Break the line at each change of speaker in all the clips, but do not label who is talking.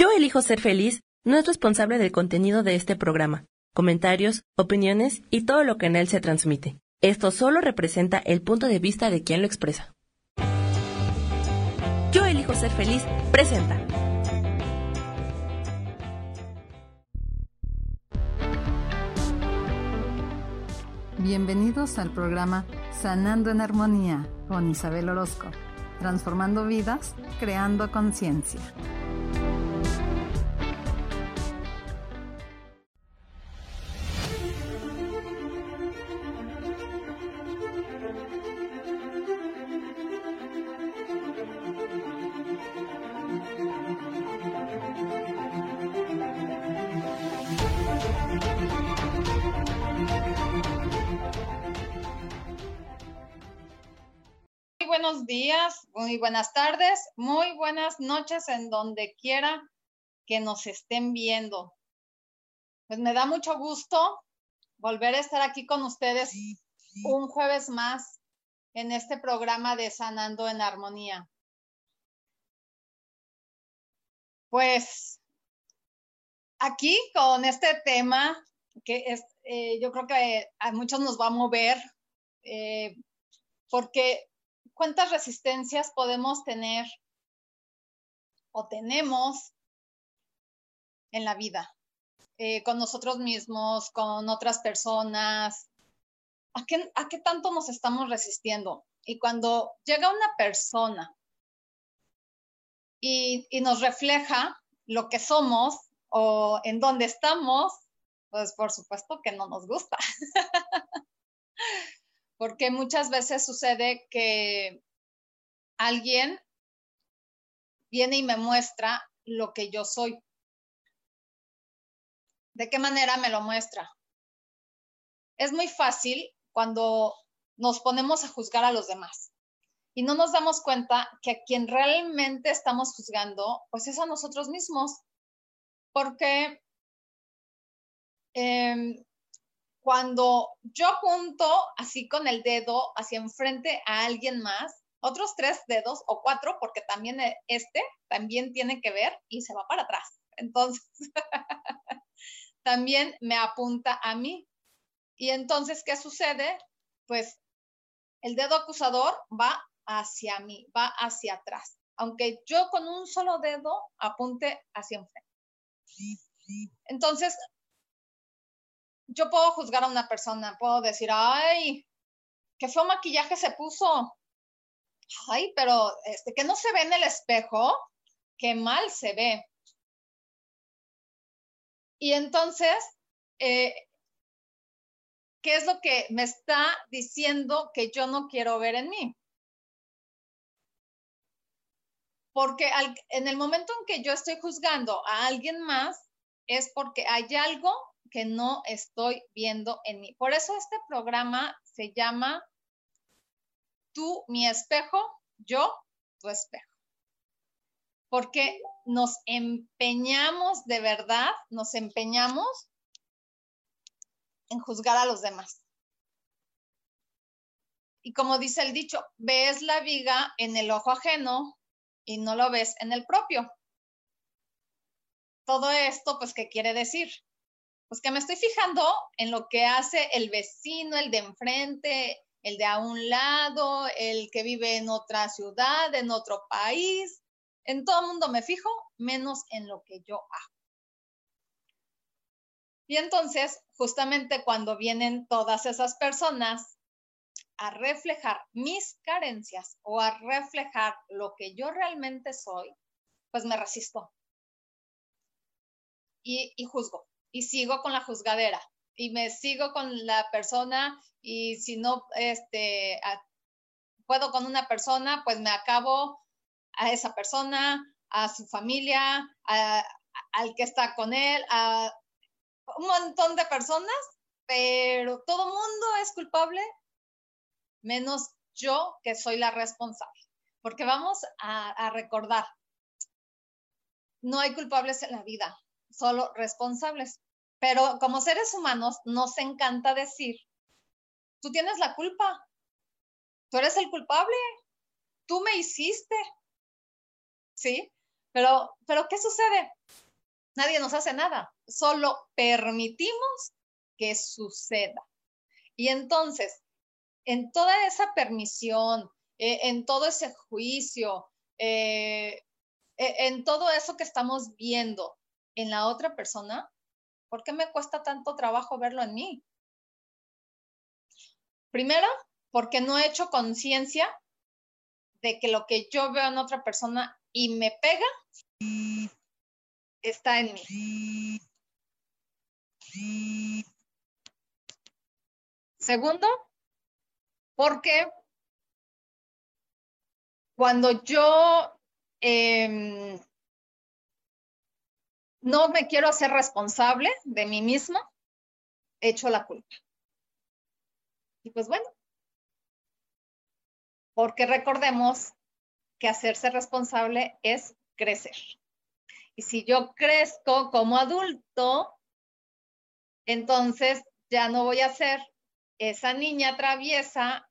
Yo elijo ser feliz no es responsable del contenido de este programa, comentarios, opiniones y todo lo que en él se transmite. Esto solo representa el punto de vista de quien lo expresa. Yo elijo ser feliz presenta.
Bienvenidos al programa Sanando en Armonía con Isabel Orozco, transformando vidas, creando conciencia.
Muy buenas tardes, muy buenas noches en donde quiera que nos estén viendo. Pues me da mucho gusto volver a estar aquí con ustedes un jueves más en este programa de Sanando en Armonía. Pues aquí con este tema que es, eh, yo creo que a muchos nos va a mover eh, porque cuántas resistencias podemos tener o tenemos en la vida, eh, con nosotros mismos, con otras personas. ¿A qué, ¿A qué tanto nos estamos resistiendo? Y cuando llega una persona y, y nos refleja lo que somos o en dónde estamos, pues por supuesto que no nos gusta. porque muchas veces sucede que alguien viene y me muestra lo que yo soy. ¿De qué manera me lo muestra? Es muy fácil cuando nos ponemos a juzgar a los demás y no nos damos cuenta que a quien realmente estamos juzgando, pues es a nosotros mismos, porque eh, cuando yo apunto así con el dedo hacia enfrente a alguien más, otros tres dedos o cuatro, porque también e, este también tiene que ver y se va para atrás. Entonces, también me apunta a mí. Y entonces, ¿qué sucede? Pues el dedo acusador va hacia mí, va hacia atrás, aunque yo con un solo dedo apunte hacia enfrente. Entonces, yo puedo juzgar a una persona, puedo decir, ay, qué feo maquillaje se puso. Ay, pero este, que no se ve en el espejo, qué mal se ve. Y entonces, eh, ¿qué es lo que me está diciendo que yo no quiero ver en mí? Porque en el momento en que yo estoy juzgando a alguien más, es porque hay algo que no estoy viendo en mí. Por eso este programa se llama Tú, mi espejo, yo, tu espejo. Porque nos empeñamos de verdad, nos empeñamos en juzgar a los demás. Y como dice el dicho, ves la viga en el ojo ajeno y no lo ves en el propio. Todo esto, pues, ¿qué quiere decir? Pues que me estoy fijando en lo que hace el vecino, el de enfrente, el de a un lado, el que vive en otra ciudad, en otro país. En todo el mundo me fijo, menos en lo que yo hago. Y entonces, justamente cuando vienen todas esas personas a reflejar mis carencias o a reflejar lo que yo realmente soy, pues me resisto y, y juzgo y sigo con la juzgadera y me sigo con la persona y si no este, puedo con una persona, pues me acabo a esa persona, a su familia, al que está con él, a un montón de personas, pero todo mundo es culpable, menos yo que soy la responsable. Porque vamos a recordar, no hay culpables en la vida, solo responsables. Pero como seres humanos nos encanta decir, tú tienes la culpa, tú eres el culpable, tú me hiciste, ¿sí? Pero, pero ¿qué sucede? Nadie nos hace nada, solo permitimos que suceda. Y entonces, en toda esa permisión, eh, en todo ese juicio, eh, e, en todo eso que estamos viendo en la otra persona, ¿por qué me cuesta tanto trabajo verlo en mí? Primero, porque no he hecho conciencia de que lo que yo veo en otra persona y me pega está en mí. Segundo, porque cuando yo em, no me quiero hacer responsable de mí mismo, echo la culpa. Y pues bueno, porque recordemos que hacerse responsable es crecer. Y si yo crezco como adulto, entonces ya no voy a ser esa niña traviesa,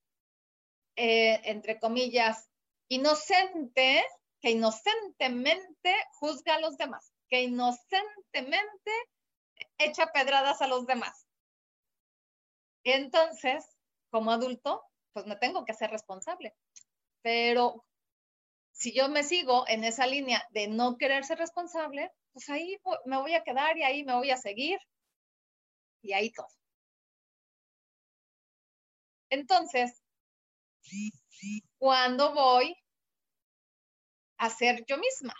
eh, entre comillas, inocente, que inocentemente juzga a los demás, que inocentemente echa pedradas a los demás. Entonces, como adulto, pues me tengo que hacer responsable. Pero si yo me sigo en esa línea de no querer ser responsable, pues ahí me voy a quedar y ahí me voy a seguir. Y ahí todo. Entonces, ¿cuándo voy a ser yo misma?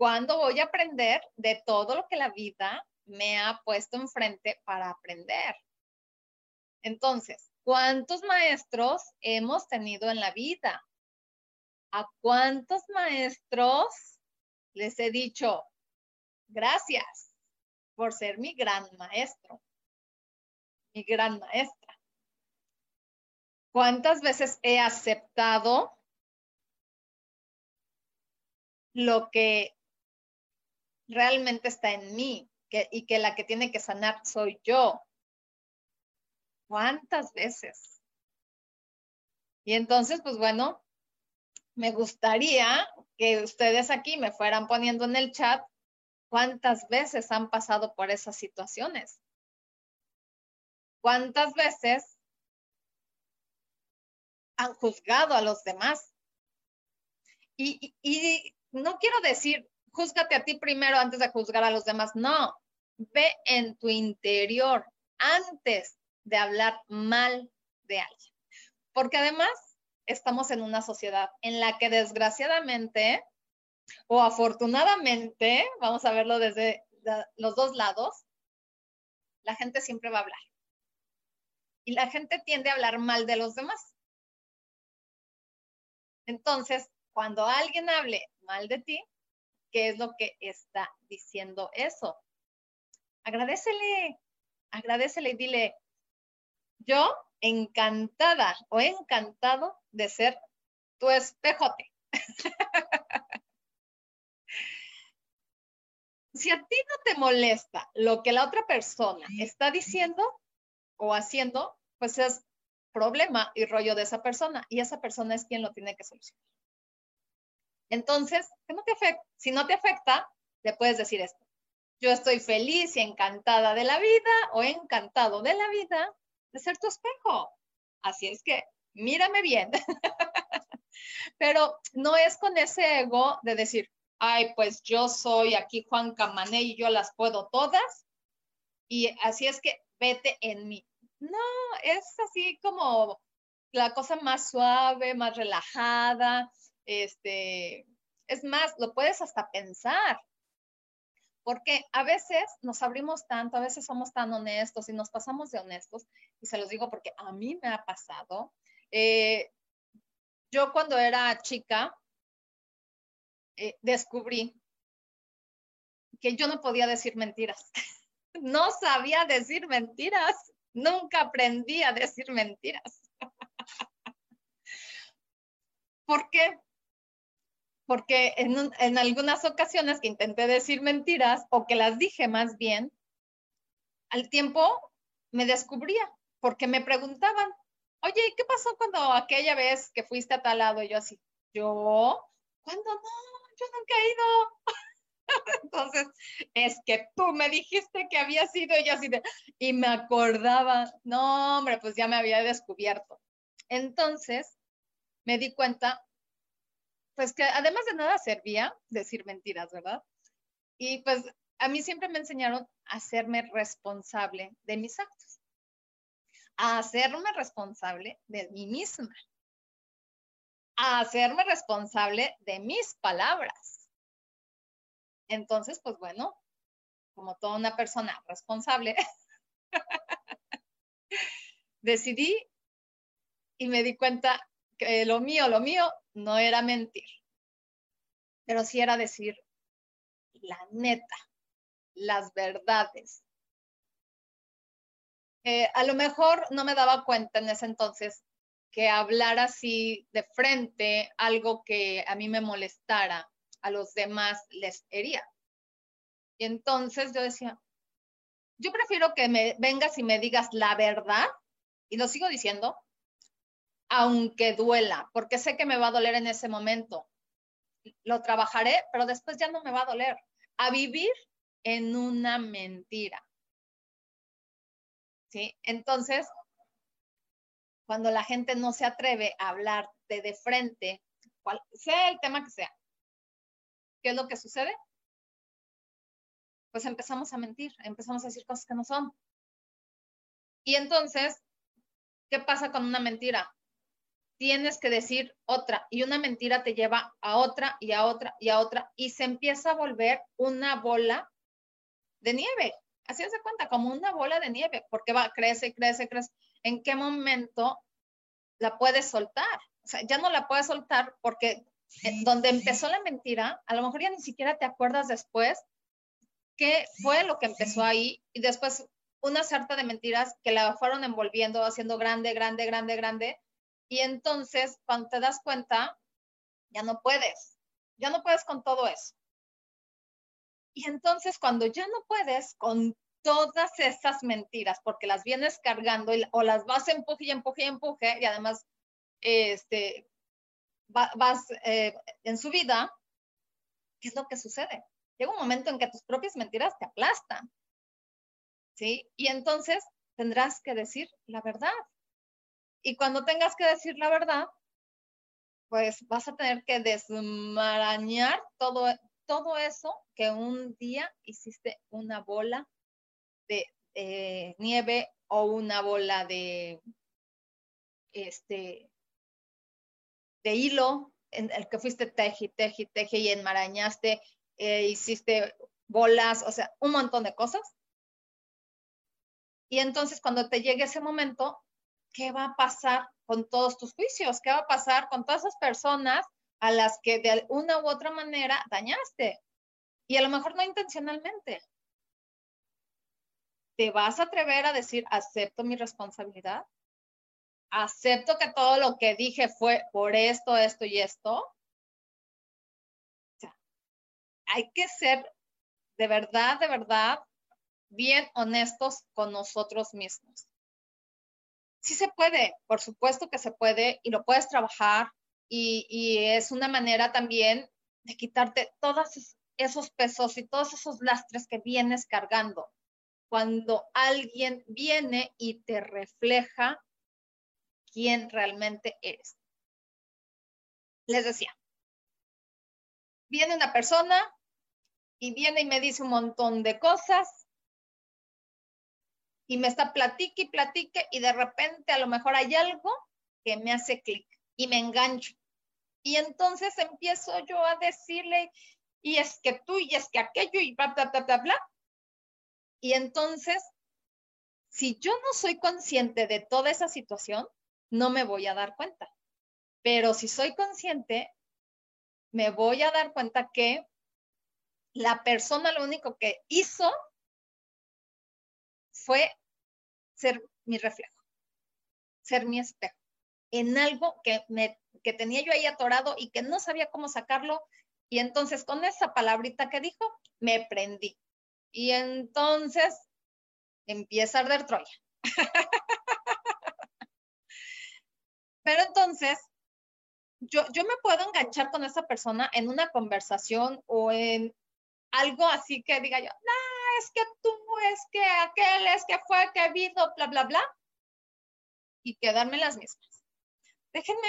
¿Cuándo voy a aprender de todo lo que la vida me ha puesto enfrente para aprender? Entonces, ¿cuántos maestros hemos tenido en la vida? ¿A cuántos maestros les he dicho, gracias por ser mi gran maestro, mi gran maestra? ¿Cuántas veces he aceptado lo que realmente está en mí y que la que tiene que sanar soy yo? ¿Cuántas veces? Y entonces, pues bueno, me gustaría que ustedes aquí me fueran poniendo en el chat cuántas veces han pasado por esas situaciones. ¿Cuántas veces han juzgado a los demás? Y, y, no quiero decir, júzgate a ti primero antes de juzgar a los demás. No, ve en tu interior antes de hablar mal de alguien. Porque además estamos en una sociedad en la que desgraciadamente o afortunadamente, vamos a verlo desde los dos lados, la gente siempre va a hablar. Y la gente tiende a hablar mal de los demás. Entonces, cuando alguien hable mal de ti, ¿qué es lo que está diciendo eso? Agradecele, agradecele y dile, yo encantada o encantado de ser tu espejote. si a ti no te molesta lo que la otra persona está diciendo o haciendo, pues es problema y rollo de esa persona y esa persona es quien lo tiene que solucionar. Entonces. Si no te afecta, le puedes decir esto. Yo estoy feliz y encantada de la vida o encantado de la vida de ser tu espejo. Así es que mírame bien. Pero no es con ese ego de decir, ay, pues yo soy aquí Juan Camané y yo las puedo todas. Y así es que vete en mí. No, es así como la cosa más suave, más relajada. Este, es más, lo puedes hasta pensar. Porque a veces nos abrimos tanto, a veces somos tan honestos y nos pasamos de honestos, y se los digo porque a mí me ha pasado. Eh, yo cuando era chica, eh, descubrí que yo no podía decir mentiras. no sabía decir mentiras. Nunca aprendí a decir mentiras. ¿Por qué? Porque en, algunas ocasiones que intenté decir mentiras o que las dije más bien, al tiempo me descubría, porque me preguntaban, oye, ¿qué pasó cuando aquella vez que fuiste a tal lado? Y yo así, ¿yo? ¿Cuándo no? yo nunca he ido. Entonces, es que tú me dijiste que había sido y yo así de, y me acordaba, no, hombre, pues ya me había descubierto. Entonces, me di cuenta, pues que además de nada servía decir mentiras, ¿verdad? Y pues a mí siempre me enseñaron a hacerme responsable de mis actos, a hacerme responsable de mí misma, a hacerme responsable de mis palabras. Entonces, pues bueno, como toda una persona responsable, decidí y me di cuenta que lo mío, lo mío no era mentir, pero sí era decir la neta, las verdades. A lo mejor no me daba cuenta en ese entonces que hablar así de frente, algo que a mí me molestara, a los demás les hería. Y entonces yo decía, yo prefiero que me vengas y me digas la verdad, y lo sigo diciendo, aunque duela, porque sé que me va a doler en ese momento. Lo trabajaré, pero después ya no me va a doler. A vivir en una mentira. ¿Sí? Entonces, cuando la gente no se atreve a hablar de, de frente, cual, sea el tema que sea, ¿qué es lo que sucede? Pues empezamos a mentir, empezamos a decir cosas que no son. Y entonces, ¿qué pasa con una mentira? Tienes que decir otra y una mentira te lleva a otra y a otra y a otra y se empieza a volver una bola de nieve. Así se cuenta, como una bola de nieve, porque va, crece, crece, crece. ¿En qué momento la puedes soltar? O sea, ya no la puedes soltar porque donde empezó la mentira, a lo mejor ya ni siquiera te acuerdas después qué fue lo que empezó ahí y después una sarta de mentiras que la fueron envolviendo, haciendo grande, grande, grande, grande. Y entonces, cuando te das cuenta, ya no puedes, ya no puedes con todo eso. Y entonces cuando ya no puedes con todas esas mentiras, porque las vienes cargando o las vas empuje y empuje y empuje, y además este, vas eh, en su vida, ¿qué es lo que sucede? Llega un momento en que tus propias mentiras te aplastan. ¿Sí? Y entonces tendrás que decir la verdad. Y cuando tengas que decir la verdad, pues vas a tener que desmarañar todo, todo eso que un día hiciste una bola de nieve o una bola de este de hilo en el que fuiste teji, teji, teji y enmarañaste, eh, hiciste bolas, o sea, un montón de cosas. Y entonces cuando te llegue ese momento, ¿qué va a pasar con todos tus juicios? ¿Qué va a pasar con todas esas personas a las que de una u otra manera dañaste. Y a lo mejor no intencionalmente. ¿Te vas a atrever a decir, acepto mi responsabilidad? ¿Acepto que todo lo que dije fue por esto, esto y esto? O sea, hay que ser de verdad, de verdad, bien honestos con nosotros mismos. Sí se puede, por supuesto que se puede y lo puedes trabajar y, es una manera también de quitarte todos esos pesos y todos esos lastres que vienes cargando. Cuando alguien viene y te refleja quién realmente eres. Les decía, viene una persona y viene y me dice un montón de cosas y me está platique y platique y de repente a lo mejor hay algo que me hace clic y me engancho. Y entonces empiezo yo a decirle, y es que tú, y es que aquello, y bla, bla, bla, bla, bla. Y entonces, si yo no soy consciente de toda esa situación, no me voy a dar cuenta. Pero si soy consciente, me voy a dar cuenta que la persona lo único que hizo fue ser mi reflejo, ser mi espejo, en algo que me que tenía yo ahí atorado y que no sabía cómo sacarlo. Y entonces con esa palabrita que dijo, me prendí. Y entonces empieza a arder Troya. Pero entonces, yo, yo me puedo enganchar con esa persona en una conversación o en algo así que diga yo, no, es que tú, es que aquel, es que fue, que vino, bla, bla, bla, y quedarme las mismas. Déjenme,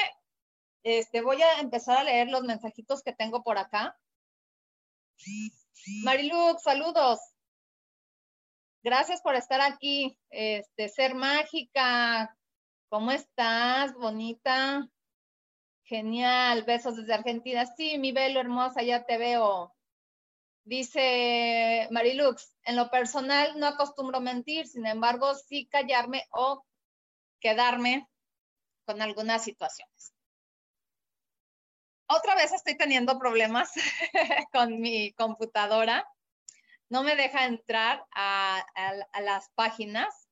este, voy a empezar a leer los mensajitos que tengo por acá. Marilux, saludos. Gracias por estar aquí. Este, ser mágica. ¿Cómo estás, bonita? Genial. Besos desde Argentina. Sí, mi velo hermosa, ya te veo. Dice Marilux, en lo personal no acostumbro mentir, sin embargo, sí callarme o quedarme con algunas situaciones. Otra vez estoy teniendo problemas con mi computadora. No me deja entrar a, las páginas.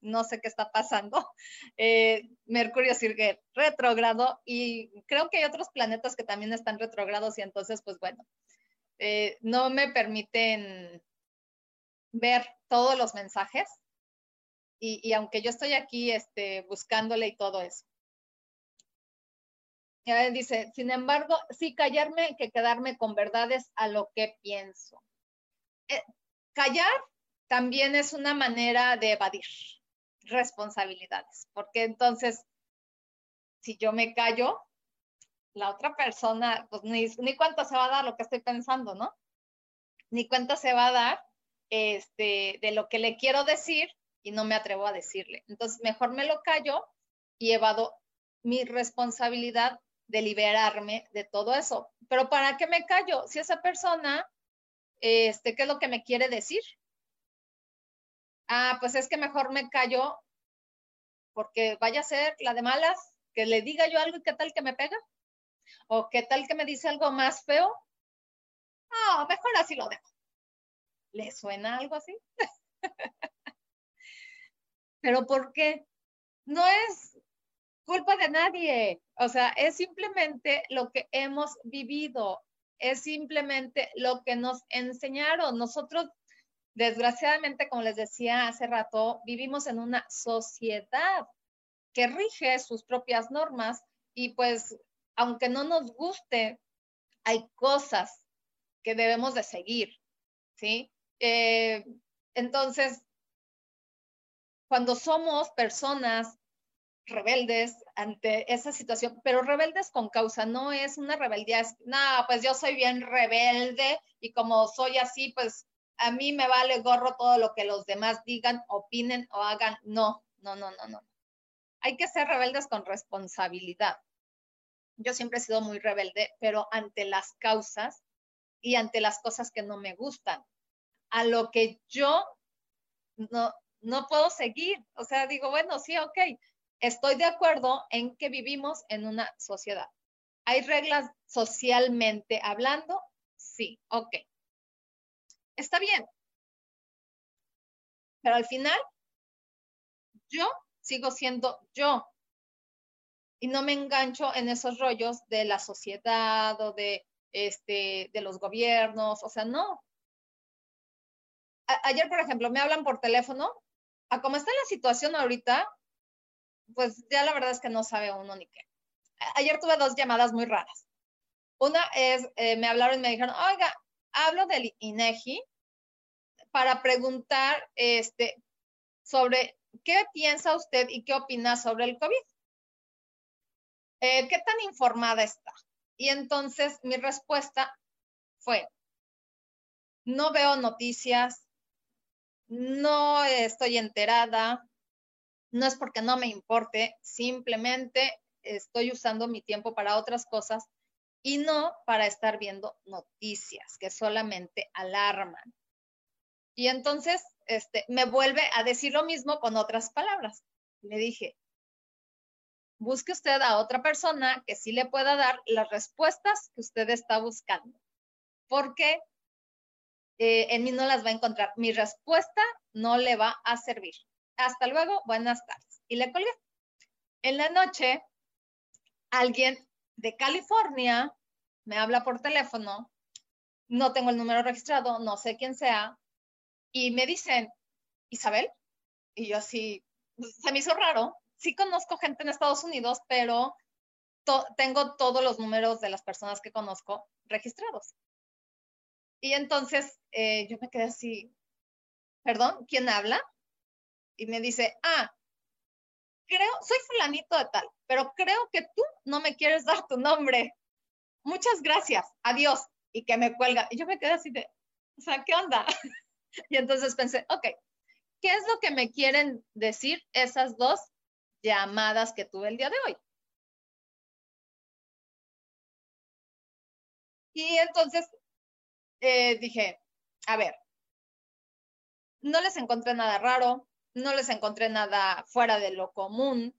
No sé qué está pasando. Eh, Mercurio sigue retrógrado y creo que hay otros planetas que también están retrógrados y entonces, pues bueno, eh, no me permiten ver todos los mensajes y, aunque yo estoy aquí este, buscándole y todo eso. Y dice, sin embargo, sí callarme que quedarme con verdades a lo que pienso. Eh, callar también es una manera de evadir responsabilidades, porque entonces, si yo me callo, la otra persona, pues ni, ni cuánto se va a dar lo que estoy pensando, ¿no? Ni cuánto se va a dar este, de lo que le quiero decir y no me atrevo a decirle. Entonces, mejor me lo callo y evado mi responsabilidad de liberarme de todo eso. Pero ¿para qué me callo? Si esa persona, este, ¿qué es lo que me quiere decir? Ah, pues es que mejor me callo porque vaya a ser la de malas, que le diga yo algo y qué tal que me pega. ¿O qué tal que me dice algo más feo? Ah, mejor así lo dejo. ¿Le suena algo así? Pero ¿por qué? No es culpa de nadie. O sea, es simplemente lo que hemos vivido. Es simplemente lo que nos enseñaron. Nosotros, desgraciadamente, como les decía hace rato, vivimos en una sociedad que rige sus propias normas y pues aunque no nos guste, hay cosas que debemos de seguir, ¿sí? Eh, entonces, cuando somos personas rebeldes ante esa situación, pero rebeldes con causa, no es una rebeldía, es, no, pues yo soy bien rebelde y como soy así, pues a mí me vale gorro todo lo que los demás digan, opinen o hagan. No, no, no, no, no. Hay que ser rebeldes con responsabilidad yo siempre he sido muy rebelde, pero ante las causas y ante las cosas que no me gustan, a lo que yo no, no puedo seguir. O sea, digo, bueno, sí, ok, estoy de acuerdo en que vivimos en una sociedad. ¿Hay reglas socialmente hablando? Sí, ok. Está bien. Pero al final, yo sigo siendo yo y no me engancho en esos rollos de la sociedad o de, este, de los gobiernos, o sea, no. ayer, por ejemplo, me hablan por teléfono, a cómo está la situación ahorita, pues ya la verdad es que no sabe uno ni qué. Ayer tuve dos llamadas muy raras. Una es, eh, me hablaron y me dijeron, oiga, hablo del INEGI para preguntar este, sobre qué piensa usted y qué opina sobre el COVID. Eh, ¿qué tan informada está? Y entonces mi respuesta fue, no veo noticias, no estoy enterada, no es porque no me importe, simplemente estoy usando mi tiempo para otras cosas y no para estar viendo noticias que solamente alarman. Y entonces este, me vuelve a decir lo mismo con otras palabras. Le dije, busque usted a otra persona que sí le pueda dar las respuestas que usted está buscando. Porque eh, en mí no las va a encontrar. Mi respuesta no le va a servir. Hasta luego, buenas tardes. Y le colgué. En la noche, alguien de California me habla por teléfono, no tengo el número registrado, no sé quién sea, y me dicen, Isabel, y yo así, se me hizo raro, sí conozco gente en Estados Unidos, pero tengo todos los números de las personas que conozco registrados. Y entonces eh, yo me quedé así, perdón, ¿quién habla? Y me dice, ah, creo, soy fulanito de tal, pero creo que tú no me quieres dar tu nombre. Muchas gracias, adiós. Y que me cuelga. Y yo me quedé así de, o sea, ¿qué onda? y entonces pensé, ok, ¿qué es lo que me quieren decir esas dos llamadas que tuve el día de hoy? Y entonces eh, dije, a ver, no les encontré nada raro, no les encontré nada fuera de lo común.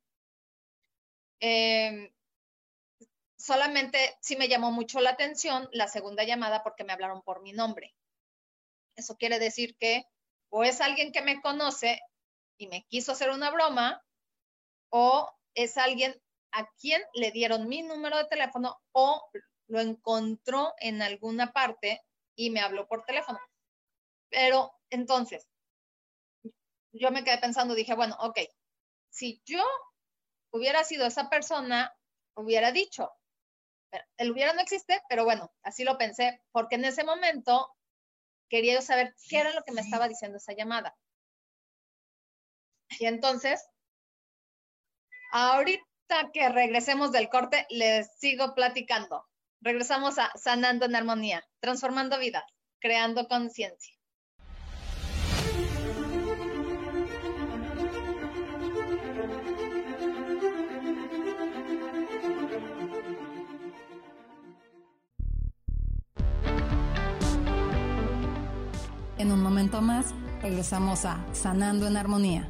Em, solamente sí me llamó mucho la atención la segunda llamada porque me hablaron por mi nombre. Eso quiere decir que o es alguien que me conoce y me quiso hacer una broma, o es alguien a quien le dieron mi número de teléfono o lo encontró en alguna parte y me habló por teléfono. Pero entonces, yo me quedé pensando, dije, bueno, ok, si yo hubiera sido esa persona, hubiera dicho, el hubiera no existe, pero bueno, así lo pensé, porque en ese momento quería yo saber qué era lo que me estaba diciendo esa llamada. Y entonces, ahorita que regresemos del corte, les sigo platicando. Regresamos a Sanando en Armonía, transformando vidas, creando conciencia.
En un momento más, regresamos a Sanando en Armonía.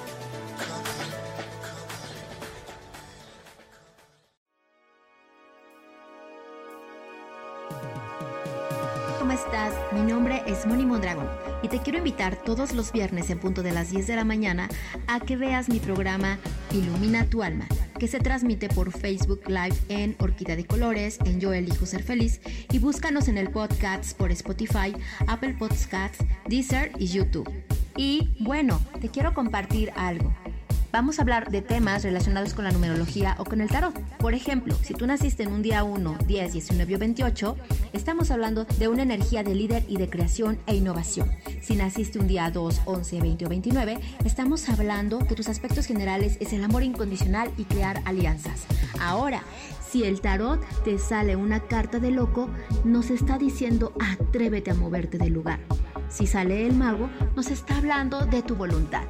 Estás? Mi nombre es Moni Mondragón y te quiero invitar todos los viernes en punto de las 10 de la mañana a que veas mi programa Ilumina tu alma que se transmite por Facebook Live en Orquídea de Colores, en Yo Elijo Ser Feliz y búscanos en el podcast por Spotify, Apple Podcasts, Deezer y YouTube. Y bueno, te quiero compartir algo vamos a hablar de temas relacionados con la numerología o con el tarot. Por ejemplo, si tú naciste en un día 1, 10, 19 o 28, estamos hablando de una energía de líder y de creación e innovación. Si naciste un día 2, 11, 20 o 29, estamos hablando que tus aspectos generales es el amor incondicional y crear alianzas. Ahora, si el tarot te sale una carta de loco, nos está diciendo atrévete a moverte del lugar. Si sale el mago, nos está hablando de tu voluntad.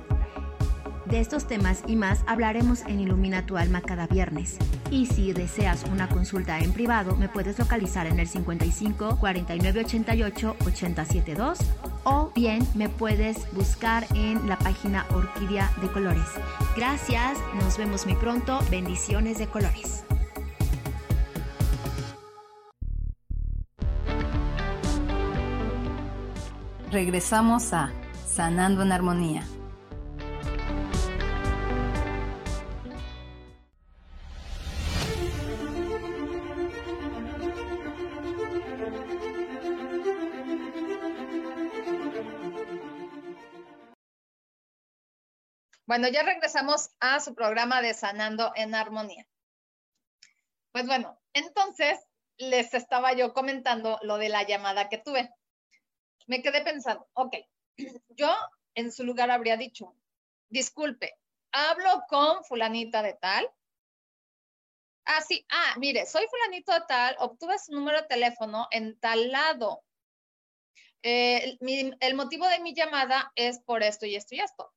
De estos temas y más hablaremos en Ilumina tu alma cada viernes. Y si deseas una consulta en privado, me puedes localizar en el 55 49 88 872 o bien me puedes buscar en la página Orquídea de Colores. Gracias, nos vemos muy pronto. Bendiciones de colores.
Regresamos a Sanando en Armonía.
Bueno, ya regresamos a su programa de Sanando en Armonía. Pues bueno, entonces les estaba yo comentando lo de la llamada que tuve. Me quedé pensando, ok, yo en su lugar habría dicho, disculpe, hablo con fulanita de tal. Ah, sí, ah, mire, soy fulanito de tal, obtuve su número de teléfono en tal lado. Eh, el motivo de mi llamada es por esto y esto y esto.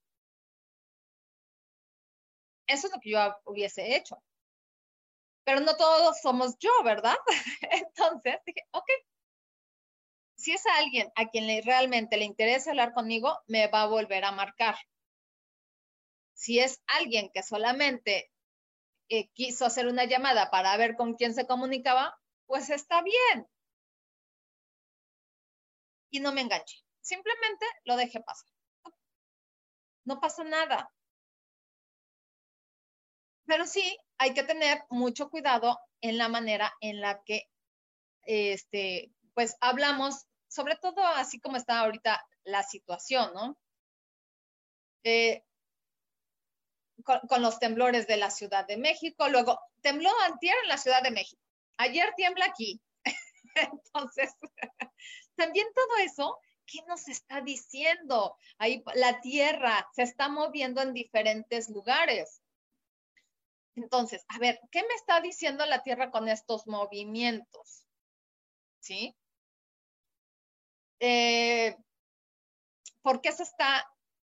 Eso es lo que yo hubiese hecho. Pero no todos somos yo, ¿verdad? Entonces dije, ok, si es alguien a quien realmente le interesa hablar conmigo, me va a volver a marcar. Si es alguien que solamente eh, quiso hacer una llamada para ver con quién se comunicaba, pues está bien. Y no me enganche. Simplemente lo deje pasar. No pasa nada. Pero sí hay que tener mucho cuidado en la manera en la que, este, pues hablamos, sobre todo así como está ahorita la situación, ¿no? Eh, con, los temblores de la Ciudad de México, luego tembló antier en la Ciudad de México, ayer tiembla aquí. Entonces, también todo eso, ¿qué nos está diciendo? Ahí la Tierra se está moviendo en diferentes lugares. Entonces, a ver, ¿qué me está diciendo la Tierra con estos movimientos? ¿Sí? Eh, ¿Por qué se está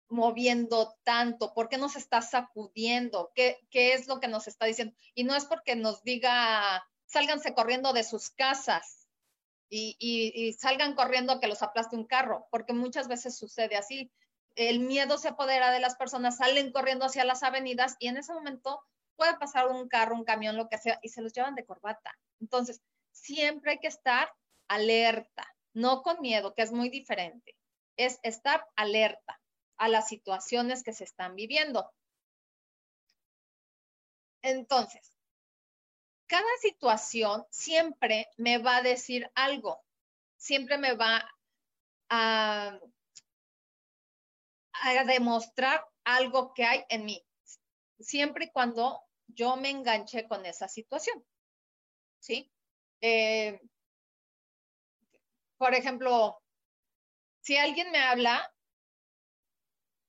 moviendo tanto? ¿Por qué nos está sacudiendo? ¿Qué, ¿Qué es lo que nos está diciendo? Y no es porque nos diga, sálganse corriendo de sus casas y, y, salgan corriendo que los aplaste un carro, porque muchas veces sucede así. El miedo se apodera de las personas, salen corriendo hacia las avenidas y en ese momento puede pasar un carro, un camión, lo que sea, y se los llevan de corbata. Entonces, siempre hay que estar alerta, no con miedo, que es muy diferente. Es estar alerta a las situaciones que se están viviendo. Entonces, cada situación siempre me va a decir algo, siempre me va a, a demostrar algo que hay en mí, siempre y cuando yo me enganché con esa situación. ¿Sí? Eh, por ejemplo, si alguien me habla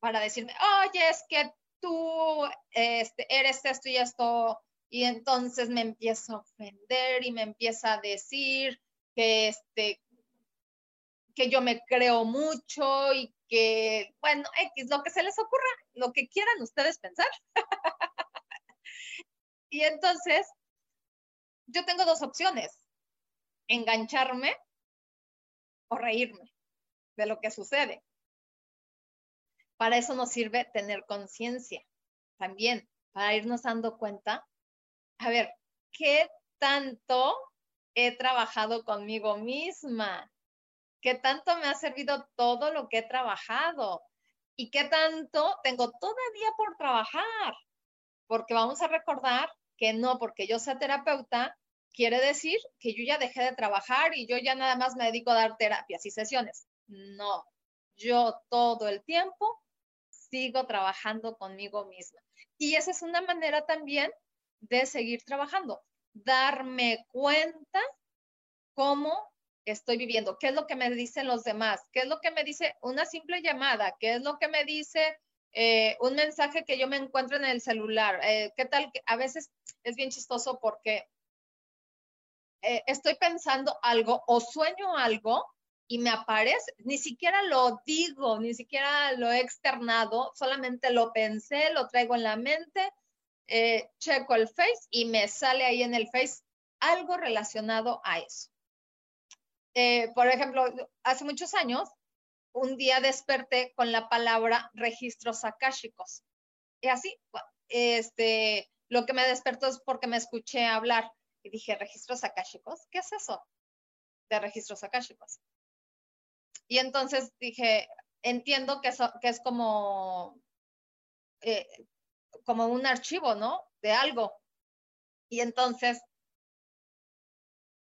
para decirme, oye, es que tú este, eres esto y esto, y entonces me empiezo a ofender y me empieza a decir que, este, que yo me creo mucho y bueno, X, lo que se les ocurra, lo que quieran ustedes pensar. y entonces, yo tengo dos opciones, engancharme o reírme de lo que sucede. Para eso nos sirve tener conciencia también, para irnos dando cuenta, a ver, ¿qué tanto he trabajado conmigo misma? ¿Qué tanto me ha servido todo lo que he trabajado? ¿Y qué tanto tengo todavía por trabajar? Porque vamos a recordar que no porque yo sea terapeuta, quiere decir que yo ya dejé de trabajar y yo ya nada más me dedico a dar terapias y sesiones. No, yo todo el tiempo sigo trabajando conmigo misma. Y esa es una manera también de seguir trabajando, darme cuenta cómo estoy viviendo, qué es lo que me dicen los demás, qué es lo que me dice una simple llamada, qué es lo que me dice eh, un mensaje que yo me encuentro en el celular, eh, qué tal, a veces es bien chistoso porque eh, estoy pensando algo o sueño algo y me aparece, ni siquiera lo digo, ni siquiera lo he externado, solamente lo pensé, lo traigo en la mente, checo el Face y me sale ahí en el Face algo relacionado a eso. Eh, por ejemplo, hace muchos años, un día desperté con la palabra registros akáshicos. Y así, este, lo que me despertó es porque me escuché hablar y dije, registros akáshicos, ¿qué es eso? De registros akáshicos. Y entonces dije, entiendo que, que es como, eh, como un archivo, ¿no? De algo. Y entonces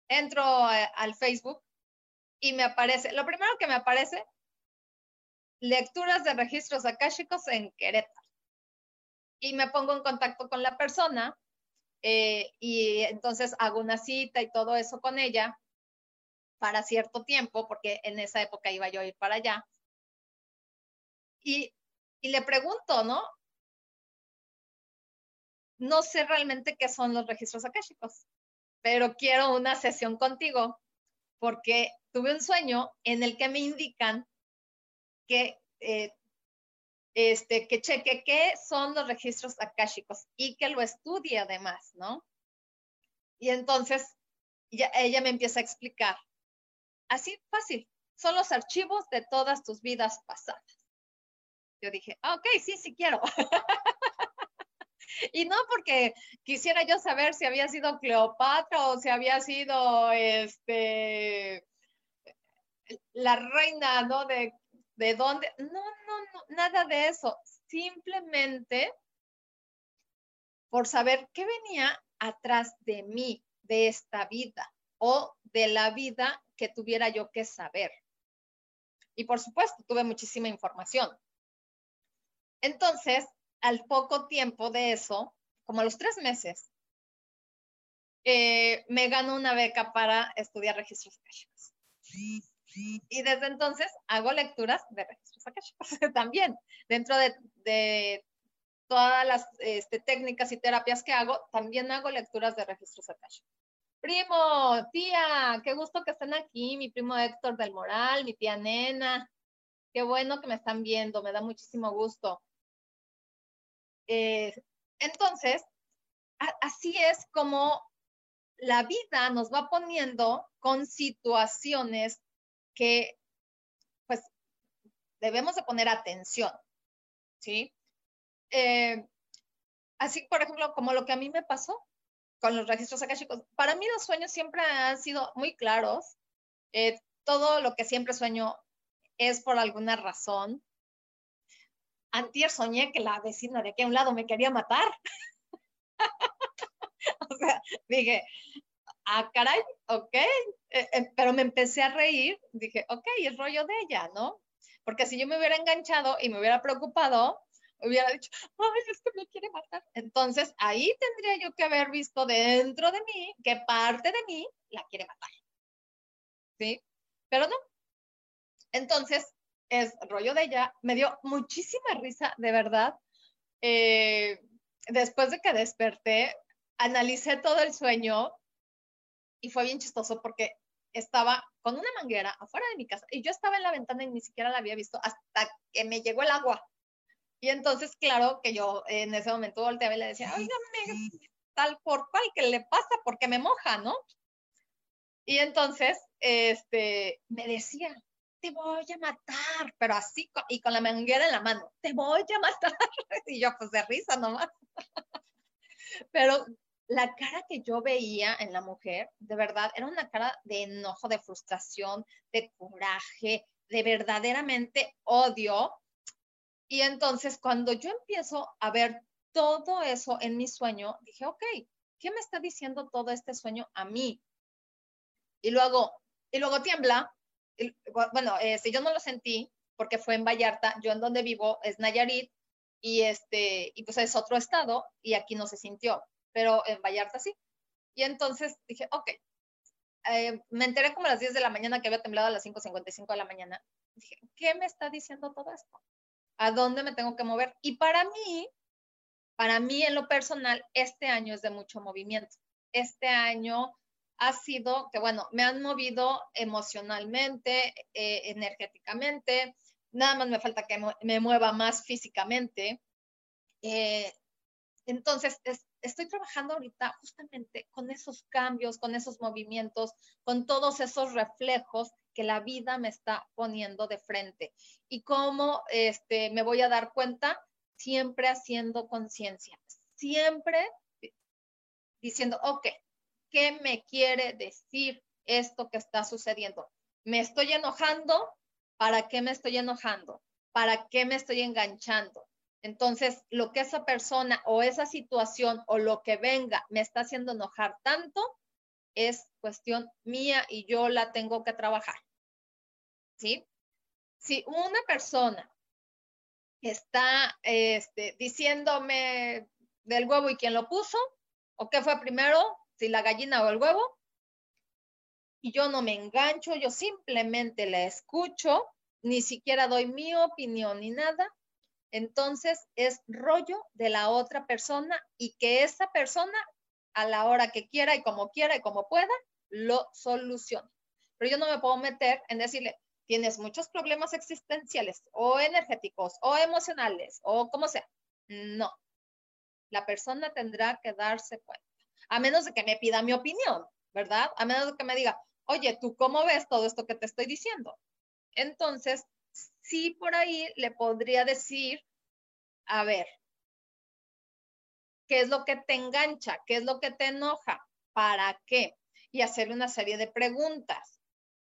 entro al Facebook y me aparece, lo primero que me aparece, lecturas de registros akáshicos en Querétaro. Y me pongo en contacto con la persona eh, y entonces hago una cita y todo eso con ella para cierto tiempo, porque en esa época iba yo a ir para allá. Y, y le pregunto, ¿no? no sé realmente qué son los registros akáshicos, pero quiero una sesión contigo porque tuve un sueño en el que me indican que, eh, este, que cheque qué son los registros akáshicos y que lo estudie además, ¿no? Y entonces ella me empieza a explicar, así fácil, son los archivos de todas tus vidas pasadas. Yo dije, ah, ok, sí, sí quiero. y no porque quisiera yo saber si había sido Cleopatra o si había sido este la reina, ¿no? De, de dónde. No, no, no, nada de eso. Simplemente por saber qué venía atrás de mí, de esta vida o de la vida que tuviera yo que saber. Y por supuesto, tuve muchísima información. Entonces, al poco tiempo de eso, como a los tres meses, eh, me ganó una beca para estudiar registros akashicos. Y desde entonces hago lecturas de registros akashicos también. Dentro de, todas las este, técnicas y terapias que hago, también hago lecturas de registros akashicos. Primo, tía, qué gusto que estén aquí, mi primo Héctor del Moral, mi tía Nena, qué bueno que me están viendo, me da muchísimo gusto. Eh, entonces, así es como la vida nos va poniendo con situaciones que, pues, debemos de poner atención, ¿sí? Eh, así, por ejemplo, como lo que a mí me pasó, con los registros chicos Para mí los sueños siempre han sido muy claros. Eh, todo lo que siempre sueño es por alguna razón. Antier soñé que la vecina de aquí a un lado me quería matar. o sea, dije, ah, caray, ok, eh, eh, pero me empecé a reír, dije, ok, es rollo de ella, ¿no? Porque si yo me hubiera enganchado y me hubiera preocupado, hubiera dicho, ay, es que me quiere matar. Entonces ahí tendría yo que haber visto dentro de mí que parte de mí la quiere matar. ¿Sí? Pero no. Entonces, es rollo de ella. Me dio muchísima risa, de verdad. Eh, después de que desperté, analicé todo el sueño y fue bien chistoso porque estaba con una manguera afuera de mi casa y yo estaba en la ventana y ni siquiera la había visto hasta que me llegó el agua. Y entonces, claro que yo en ese momento volteaba y le decía, oígame, tal por cual, que le pasa? Porque me moja, ¿no? Y entonces, este, me decía, te voy a matar, pero así, y con la manguera en la mano, te voy a matar. Y yo, pues de risa nomás. Pero la cara que yo veía en la mujer, de verdad, era una cara de enojo, de frustración, de coraje, de verdaderamente odio y entonces cuando yo empiezo a ver todo eso en mi sueño, dije, ok, ¿qué me está diciendo todo este sueño a mí? Y luego, y luego tiembla. bueno, si yo no lo sentí, porque fue en Vallarta, yo en donde vivo es Nayarit, y este, y pues es otro estado, y aquí no se sintió, pero en Vallarta sí. Y entonces dije, ok, eh, me enteré como a las 10 de la mañana que había temblado a las 5.55 de la mañana. Dije, ¿qué me está diciendo todo esto? a dónde me tengo que mover. Y para mí, para mí en lo personal, este año es de mucho movimiento. Este año ha sido que, bueno, me han movido emocionalmente, eh, energéticamente, nada más me falta que me mueva más físicamente. Eh, entonces, estoy trabajando ahorita justamente con esos cambios, con esos movimientos, con todos esos reflejos que la vida me está poniendo de frente. ¿Y cómo este, me voy a dar cuenta? Siempre haciendo conciencia, siempre diciendo, ok, ¿qué me quiere decir esto que está sucediendo? ¿Me estoy enojando? ¿Para qué me estoy enojando? ¿Para qué me estoy enganchando? Entonces, lo que esa persona o esa situación o lo que venga me está haciendo enojar tanto es cuestión mía y yo la tengo que trabajar. ¿sí? Si una persona está este, diciéndome del huevo y quién lo puso, o qué fue primero, si la gallina o el huevo, y yo no me engancho, yo simplemente la escucho, ni siquiera doy mi opinión ni nada, entonces es rollo de la otra persona y que esa persona a la hora que quiera y como quiera y como pueda, lo solucione. Pero yo no me puedo meter en decirle, tienes muchos problemas existenciales o energéticos o emocionales o como sea. No. La persona tendrá que darse cuenta. A menos de que me pida mi opinión, ¿verdad? A menos de que me diga, oye, ¿tú cómo ves todo esto que te estoy diciendo? Entonces, sí por ahí le podría decir, a ver, ¿qué es lo que te engancha? ¿Qué es lo que te enoja? ¿Para qué? Y hacerle una serie de preguntas.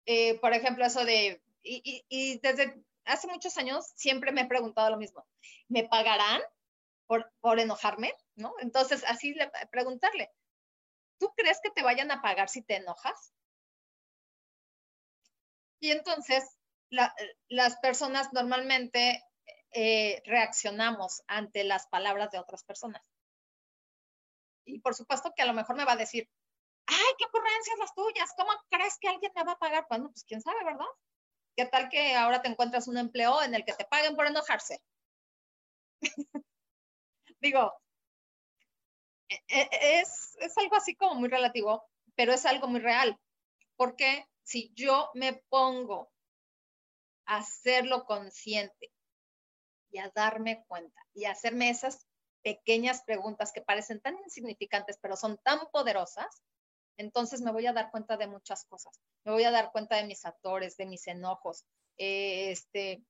Eh, por ejemplo, eso de, y, desde hace muchos años siempre me he preguntado lo mismo, ¿me pagarán por, por enojarme? ¿No? Entonces, así le, preguntarle, ¿tú crees que te vayan a pagar si te enojas? Y entonces las personas normalmente eh, reaccionamos ante las palabras de otras personas. Y por supuesto que a lo mejor me va a decir, ay, qué ocurrencias las tuyas, ¿cómo crees que alguien me va a pagar? Bueno, pues quién sabe, ¿verdad? ¿Qué tal que ahora te encuentras un empleo en el que te paguen por enojarse? Digo, e, e, es, es algo así como muy relativo, pero es algo muy real, porque si yo me pongo hacerlo consciente y a darme cuenta y a hacerme esas pequeñas preguntas que parecen tan insignificantes, pero son tan poderosas, entonces me voy a dar cuenta de muchas cosas. Me voy a dar cuenta de mis actores, de mis enojos, eh, este,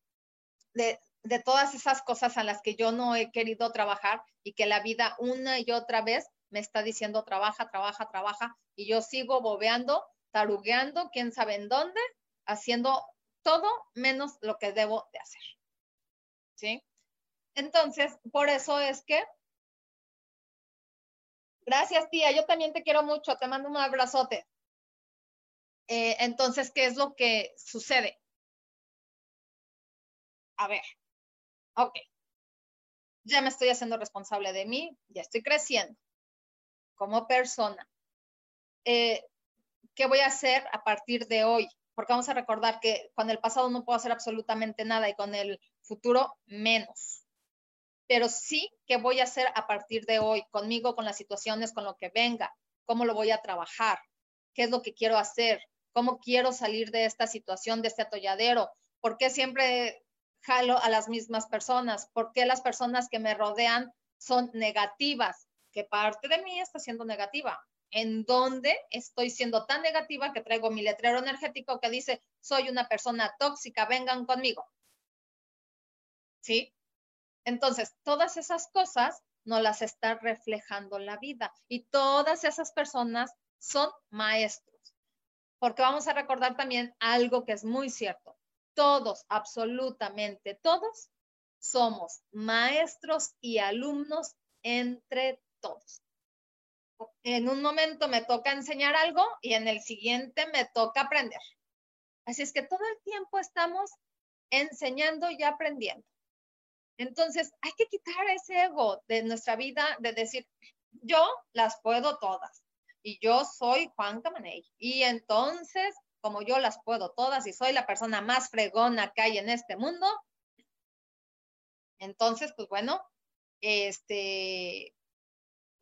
de, de todas esas cosas a las que yo no he querido trabajar y que la vida una y otra vez me está diciendo trabaja, trabaja, trabaja, y yo sigo bobeando tarugueando, quién sabe en dónde, haciendo todo menos lo que debo de hacer. ¿Sí? Entonces, por eso es que, gracias tía, yo también te quiero mucho, te mando un abrazote. Eh, entonces, ¿qué es lo que sucede? A ver, ok, ya me estoy haciendo responsable de mí, ya estoy creciendo como persona. Eh, ¿qué voy a hacer a partir de hoy? Porque vamos a recordar que con el pasado no puedo hacer absolutamente nada y con el futuro menos. Pero sí, ¿qué voy a hacer a partir de hoy? Conmigo, con las situaciones, con lo que venga. ¿Cómo lo voy a trabajar? ¿Qué es lo que quiero hacer? ¿Cómo quiero salir de esta situación, de este atolladero? ¿Por qué siempre jalo a las mismas personas? ¿Por qué las personas que me rodean son negativas? ¿Qué parte de mí está siendo negativa? En donde estoy siendo tan negativa que traigo mi letrero energético que dice, soy una persona tóxica, vengan conmigo. ¿Sí? Entonces, todas esas cosas no las está reflejando la vida y todas esas personas son maestros. Porque vamos a recordar también algo que es muy cierto. Todos, absolutamente todos, somos maestros y alumnos entre todos en un momento me toca enseñar algo y en el siguiente me toca aprender. Así es que todo el tiempo estamos enseñando y aprendiendo. Entonces, hay que quitar ese ego de nuestra vida de decir, yo las puedo todas y yo soy Juan Camaney. Y entonces, como yo las puedo todas y soy la persona más fregona que hay en este mundo, entonces, pues bueno, este,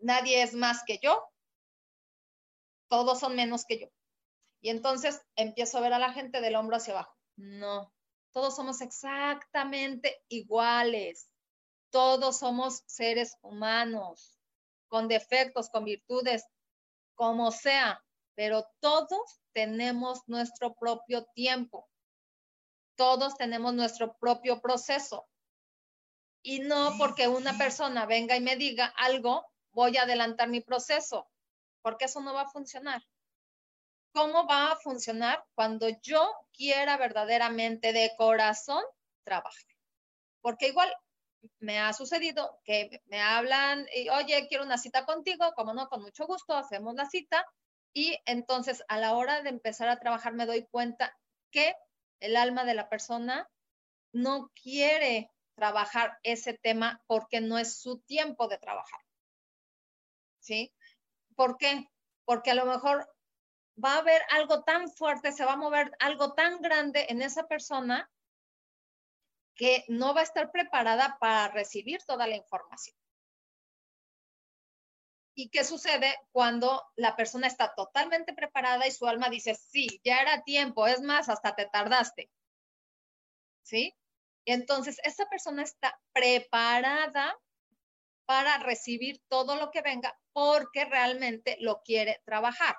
nadie es más que yo, todos son menos que yo. Y entonces empiezo a ver a la gente del hombro hacia abajo. No, todos somos exactamente iguales. Todos somos seres humanos, con defectos, con virtudes, como sea, pero todos tenemos nuestro propio tiempo. Todos tenemos nuestro propio proceso. Y no porque una persona venga y me diga algo, voy a adelantar mi proceso, porque eso no va a funcionar. ¿Cómo va a funcionar cuando yo quiera verdaderamente de corazón trabajar? Porque igual me ha sucedido que me hablan y, oye, quiero una cita contigo, como no, con mucho gusto, hacemos la cita. Y entonces a la hora de empezar a trabajar me doy cuenta que el alma de la persona no quiere trabajar ese tema porque no es su tiempo de trabajar. ¿Sí? ¿Por qué? Porque a lo mejor va a haber algo tan fuerte, se va a mover algo tan grande en esa persona que no va a estar preparada para recibir toda la información. ¿Y qué sucede cuando la persona está totalmente preparada y su alma dice, sí, ya era tiempo, es más, hasta te tardaste? ¿Sí? entonces, esa persona está preparada para recibir todo lo que venga porque realmente lo quiere trabajar.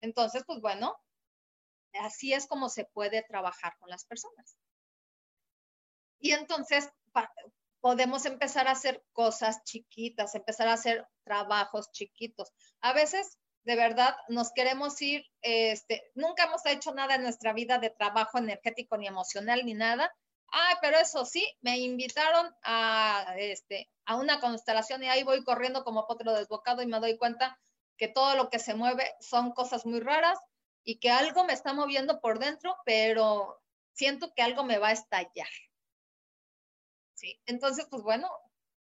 Entonces, pues bueno, así es como se puede trabajar con las personas. Y entonces podemos empezar a hacer cosas chiquitas, empezar a hacer trabajos chiquitos. A veces, de verdad, nos queremos ir, este, nunca hemos hecho nada en nuestra vida de trabajo energético ni emocional ni nada. Ah, pero eso sí, me invitaron a, este, a una constelación y ahí voy corriendo como potro desbocado y me doy cuenta que todo lo que se mueve son cosas muy raras y que algo me está moviendo por dentro, pero siento que algo me va a estallar. ¿sí? Entonces, pues bueno,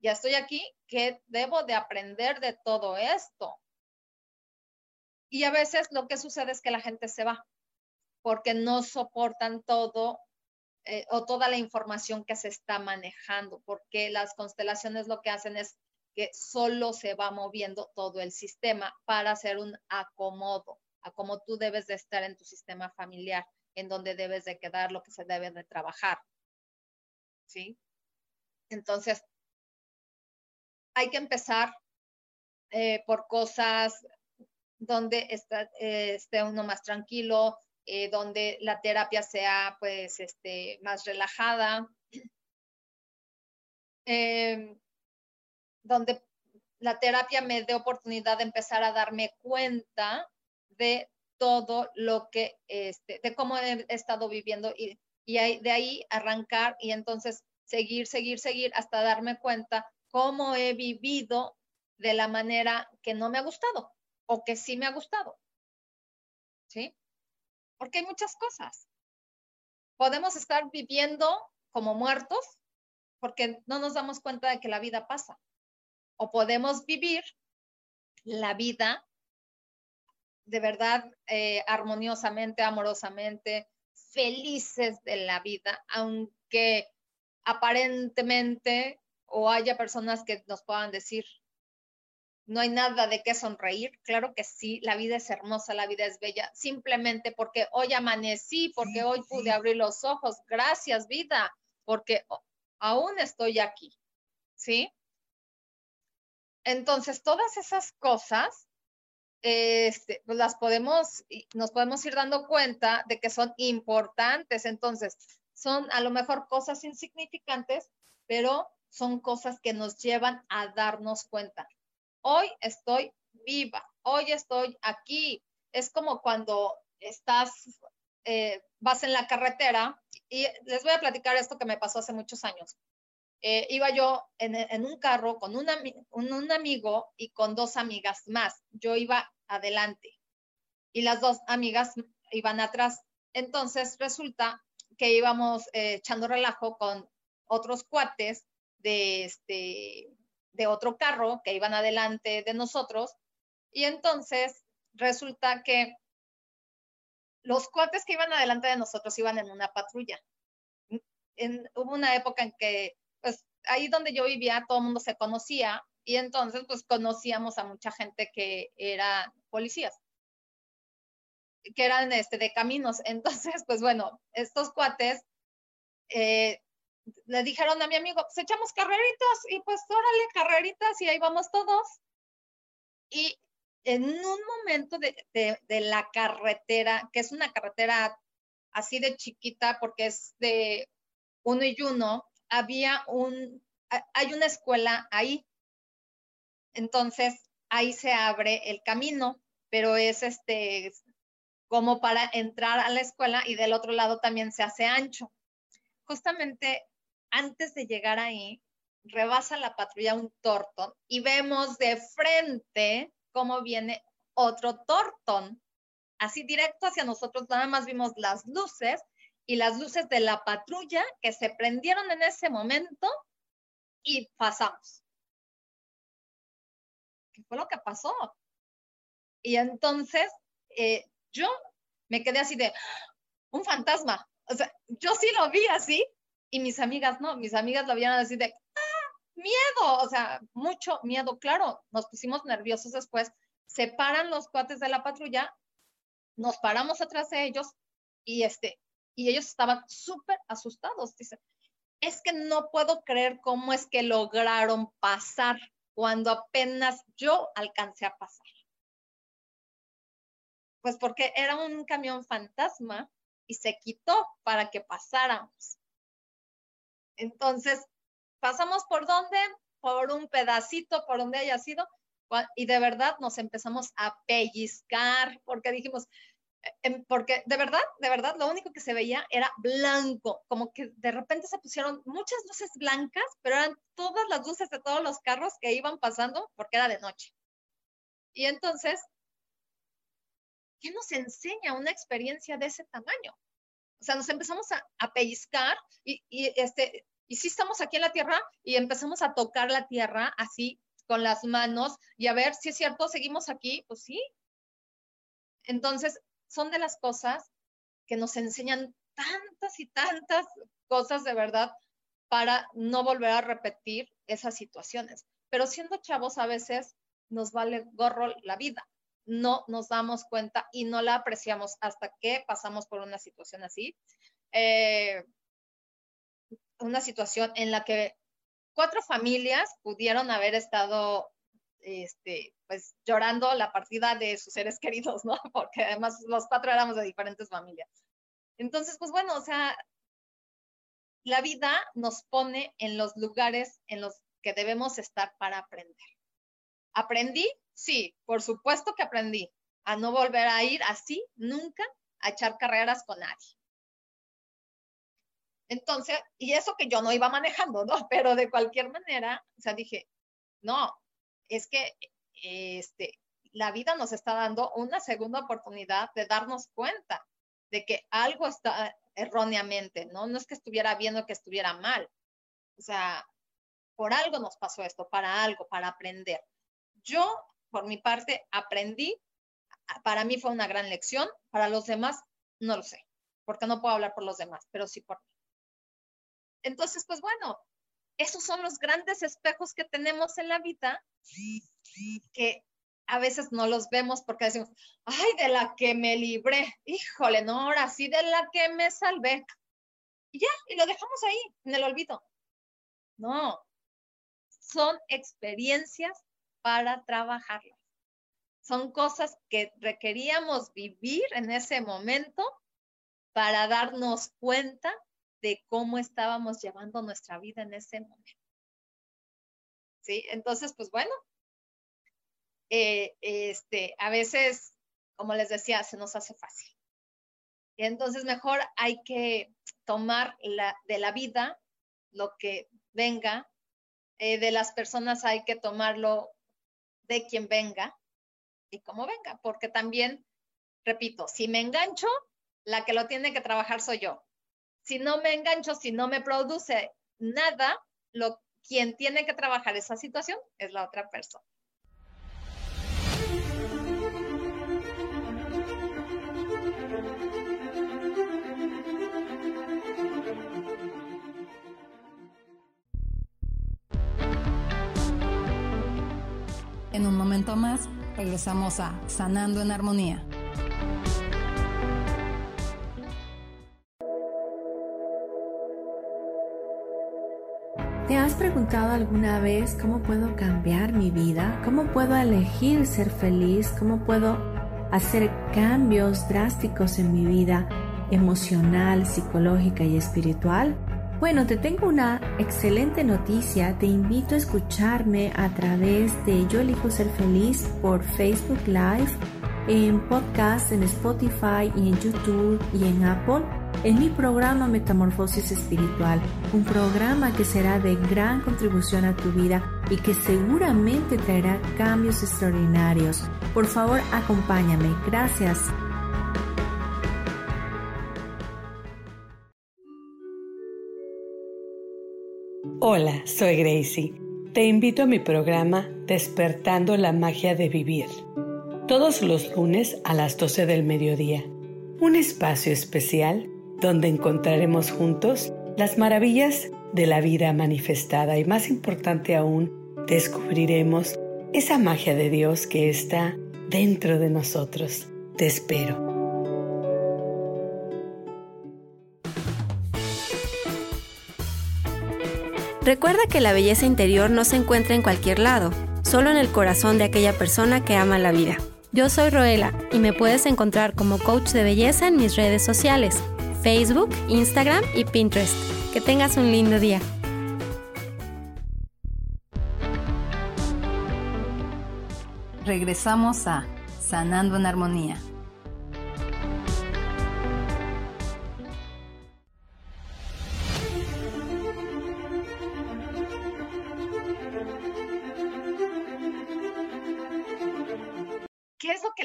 ya estoy aquí, ¿qué debo de aprender de todo esto? Y a veces lo que sucede es que la gente se va porque no soportan todo eh, o toda la información que se está manejando, porque las constelaciones lo que hacen es que solo se va moviendo todo el sistema para hacer un acomodo a cómo tú debes de estar en tu sistema familiar, en donde debes de quedar, lo que se debe de trabajar. ¿Sí? Entonces, hay que empezar eh, por cosas donde está, eh, esté uno más tranquilo, eh, donde la terapia sea pues este, más relajada, em, donde la terapia me dé oportunidad de empezar a darme cuenta de todo lo que, este, de cómo he estado viviendo y, y de ahí arrancar y entonces seguir, seguir, seguir hasta darme cuenta cómo he vivido de la manera que no me ha gustado o que sí me ha gustado. ¿Sí? Porque hay muchas cosas. Podemos estar viviendo como muertos porque no nos damos cuenta de que la vida pasa. O podemos vivir la vida de verdad eh, armoniosamente, amorosamente, felices de la vida, aunque aparentemente o haya personas que nos puedan decir, no hay nada de qué sonreír. Claro que sí, la vida es hermosa, la vida es bella, simplemente porque hoy amanecí, porque hoy pude abrir los ojos. Gracias, vida, porque aún estoy aquí. ¿Sí? Entonces, todas esas cosas, este, pues las podemos, nos podemos ir dando cuenta de que son importantes. Entonces, son a lo mejor cosas insignificantes, pero son cosas que nos llevan a darnos cuenta. Hoy estoy viva, hoy estoy aquí. Es como cuando estás, eh, vas en la carretera y les voy a platicar esto que me pasó hace muchos años. Eh, iba yo en, un carro con un, amigo y con dos amigas más. Yo iba adelante y las dos amigas iban atrás. Entonces resulta que íbamos eh, echando relajo con otros cuates de, este, de otro carro que iban adelante de nosotros. Y entonces resulta que los cuates que iban adelante de nosotros iban en una patrulla. En, hubo una época en que, pues ahí donde yo vivía, todo el mundo se conocía y entonces pues conocíamos a mucha gente que era policías que eran este, de caminos. Entonces, pues bueno, estos cuates eh, le dijeron a mi amigo, pues echamos carreritas y pues órale, carreritas y ahí vamos todos. Y en un momento de, de, la carretera, que es una carretera así de chiquita porque es de uno y uno, había un, hay una escuela ahí. Entonces, ahí se abre el camino, pero es este, como para entrar a la escuela y del otro lado también se hace ancho. Justamente antes de llegar ahí, rebasa la patrulla un tortón y vemos de frente cómo viene otro tortón, así directo hacia nosotros, nada más vimos las luces y las luces de la patrulla que se prendieron en ese momento y pasamos. ¿Qué fue lo que pasó? Y entonces eh, yo me quedé así de un fantasma. O sea, yo sí lo vi así Y mis amigas, no, mis amigas lo veían así de, ¡ah! Miedo, o sea, mucho miedo, claro, nos pusimos nerviosos después, se paran los cuates de la patrulla, nos paramos atrás de ellos y este, y ellos estaban súper asustados, dice, es que no puedo creer cómo es que lograron pasar cuando apenas yo alcancé a pasar. Pues porque era un camión fantasma y se quitó para que pasáramos. Entonces, pasamos por dónde, por un pedacito, por donde haya sido, y de verdad nos empezamos a pellizcar porque dijimos, em, porque de verdad, de verdad, lo único que se veía era blanco, como que de repente se pusieron muchas luces blancas, pero eran todas las luces de todos los carros que iban pasando porque era de noche. Y entonces, ¿qué nos enseña una experiencia de ese tamaño? O sea, nos empezamos a, pellizcar y, este, y sí estamos aquí en la tierra y empezamos a tocar la tierra así con las manos y a ver si es cierto, seguimos aquí, pues sí. Entonces, son de las cosas que nos enseñan tantas y tantas cosas de verdad para no volver a repetir esas situaciones. Pero siendo chavos a veces nos vale gorro la vida no nos damos cuenta y no la apreciamos hasta que pasamos por una situación así. Eh, una situación en la que cuatro familias pudieron haber estado este, pues llorando la partida de sus seres queridos, ¿no? Porque además los cuatro éramos de diferentes familias. Entonces, pues bueno, o sea, la vida nos pone en los lugares en los que debemos estar para aprender. Aprendí Sí, por supuesto que aprendí a no volver a ir así nunca a echar carreras con nadie. Entonces, y eso que yo no iba manejando, ¿no? Pero de cualquier manera, o sea, dije, no, es que este, la vida nos está dando una segunda oportunidad de darnos cuenta de que algo está erróneamente, ¿no? No es que estuviera bien o que estuviera mal. O sea, por algo nos pasó esto, para algo, para aprender. Yo por mi parte, aprendí. Para mí fue una gran lección. Para los demás, no lo sé, porque no puedo hablar por los demás, pero sí por mí. Entonces, pues bueno, esos son los grandes espejos que tenemos en la vida que a veces no los vemos porque decimos, ay, de la que me libré, híjole, no, ahora sí, de la que me salvé. Y ya, y lo dejamos ahí, en el olvido. No, son experiencias para trabajarlas. Son cosas que requeríamos vivir en ese momento para darnos cuenta de cómo estábamos llevando nuestra vida en ese momento. ¿Sí? Entonces, pues bueno, eh, este, a veces, como les decía, se nos hace fácil. Y entonces mejor hay que tomar la, de la vida lo que venga, eh, de las personas hay que tomarlo de quien venga y cómo venga, porque también, repito, si me engancho, la que lo tiene que trabajar soy yo. Si no me engancho, si no me produce nada, lo, quien tiene que trabajar esa situación es la otra persona.
En un momento más, regresamos a Sanando en Armonía.
¿Te has preguntado alguna vez cómo puedo cambiar mi vida? ¿Cómo puedo elegir ser feliz? ¿Cómo puedo hacer cambios drásticos en mi vida emocional, psicológica y espiritual? Bueno, te tengo una excelente noticia. Te invito a escucharme a través de Yo elijo ser feliz por Facebook Live, en podcast, en Spotify y en YouTube y en Apple en mi programa Metamorfosis Espiritual, un programa que será de gran contribución a tu vida y que seguramente traerá cambios extraordinarios. Por favor, acompáñame. Gracias.
Hola, soy Gracie. Te invito a mi programa Despertando la Magia de Vivir. Todos los lunes a las 12 del mediodía. Un espacio especial donde encontraremos juntos las maravillas de la vida manifestada y más importante aún, descubriremos esa magia de Dios que está dentro de nosotros. Te espero.
Recuerda que la belleza interior no se encuentra en cualquier lado, solo en el corazón de aquella persona que ama la vida. Yo soy Roela y me puedes encontrar como coach de belleza en mis redes sociales, Facebook, Instagram y Pinterest. Que tengas un lindo día.
Regresamos a Sanando en Armonía.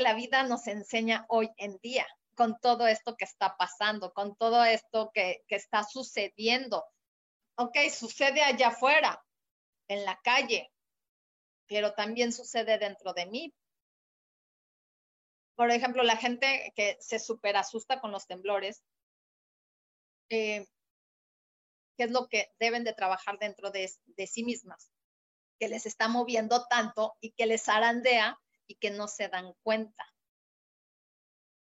La vida nos enseña hoy en día con todo esto que está pasando, con todo esto que, está sucediendo. Ok, sucede allá afuera, en la calle, pero también sucede dentro de mí. Por ejemplo, la gente que se super asusta con los temblores, eh, ¿qué es lo que deben de trabajar dentro de, de sí mismas? Que les está moviendo tanto y que les arandea y que no se dan cuenta.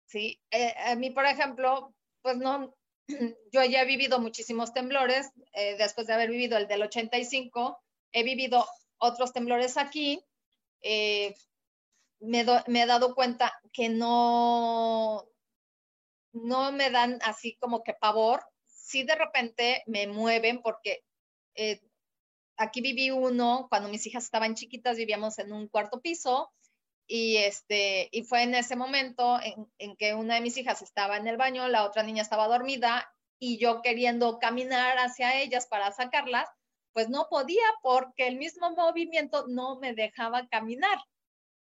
Sí, eh, a mí, por ejemplo, pues no, yo ya he vivido muchísimos temblores, eh, después de haber vivido el del 85, he vivido otros temblores aquí, eh, me, me, he dado cuenta que no, no me dan así como que pavor, sí de repente me mueven porque aquí viví uno, cuando mis hijas estaban chiquitas, vivíamos en un cuarto piso, y, este, y fue en ese momento en, que una de mis hijas estaba en el baño, la otra niña estaba dormida y yo queriendo caminar hacia ellas para sacarlas, pues no podía porque el mismo movimiento no me dejaba caminar,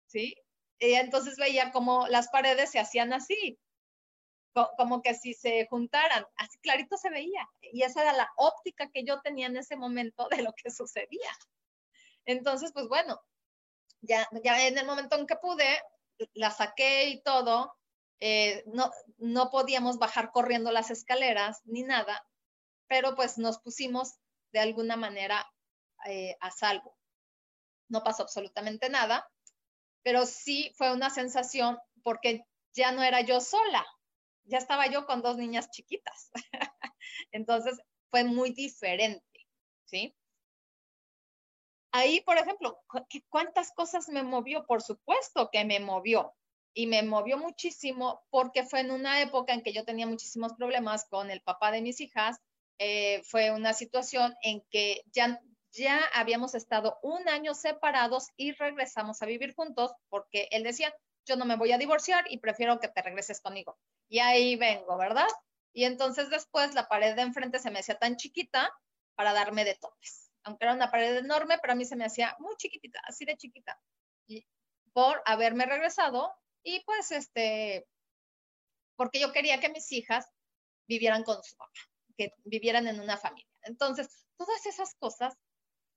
¿sí? Y entonces veía como las paredes se hacían así, como que si se juntaran, así clarito se veía. Y esa era la óptica que yo tenía en ese momento de lo que sucedía. Entonces, pues bueno, ya, ya en el momento en que pude, la saqué y todo, eh, no, no podíamos bajar corriendo las escaleras ni nada, pero pues nos pusimos de alguna manera eh, a salvo. No pasó absolutamente nada, pero sí fue una sensación porque ya no era yo sola, ya estaba yo con dos niñas chiquitas. Entonces fue muy diferente, ¿sí? Ahí, por ejemplo, ¿cuántas cosas me movió? Por supuesto que me movió. Y me movió muchísimo porque fue en una época en que yo tenía muchísimos problemas con el papá de mis hijas. Eh, fue una situación en que ya, ya habíamos estado un año separados y regresamos a vivir juntos porque él decía, yo no me voy a divorciar y prefiero que te regreses conmigo. Y ahí vengo, ¿verdad? Y entonces después la pared de enfrente se me hacía tan chiquita para darme de topes aunque era una pared enorme, pero a mí se me hacía muy chiquitita, así de chiquita, y por haberme regresado y pues este, porque yo quería que mis hijas vivieran con su papá, que vivieran en una familia. Entonces, todas esas cosas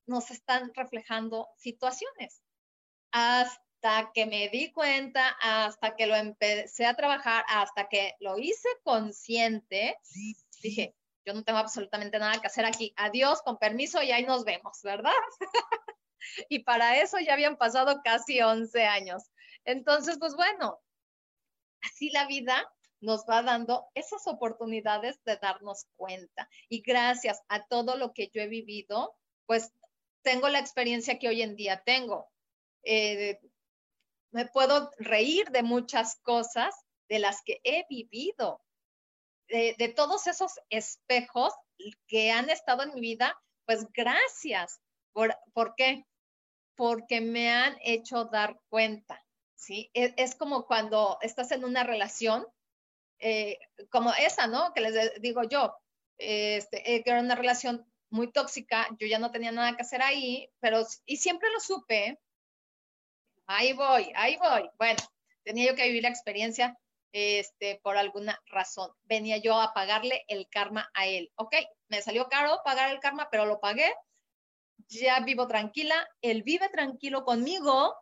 nos están reflejando situaciones. Hasta que me di cuenta, hasta que lo empecé a trabajar, hasta que lo hice consciente, dije, yo no tengo absolutamente nada que hacer aquí. Adiós, con permiso y ahí nos vemos, ¿verdad? y para eso ya habían pasado casi 11 años. Entonces, pues bueno, así la vida nos va dando esas oportunidades de darnos cuenta. Y gracias a todo lo que yo he vivido, pues tengo la experiencia que hoy en día tengo. Eh, me puedo reír de muchas cosas de las que he vivido de, todos esos espejos que han estado en mi vida, pues gracias. ¿Por, ¿por qué? Porque me han hecho dar cuenta, ¿sí? Es, es como cuando estás en una relación, eh, como esa, ¿no? Que les digo yo, este, eh, que era una relación muy tóxica, yo ya no tenía nada que hacer ahí, pero, y siempre lo supe, ahí voy, ahí voy. Bueno, tenía yo que vivir la experiencia este, por alguna razón. Venía yo a pagarle el karma a él. Ok, me salió caro pagar el karma, pero lo pagué. Ya vivo tranquila, él vive tranquilo conmigo.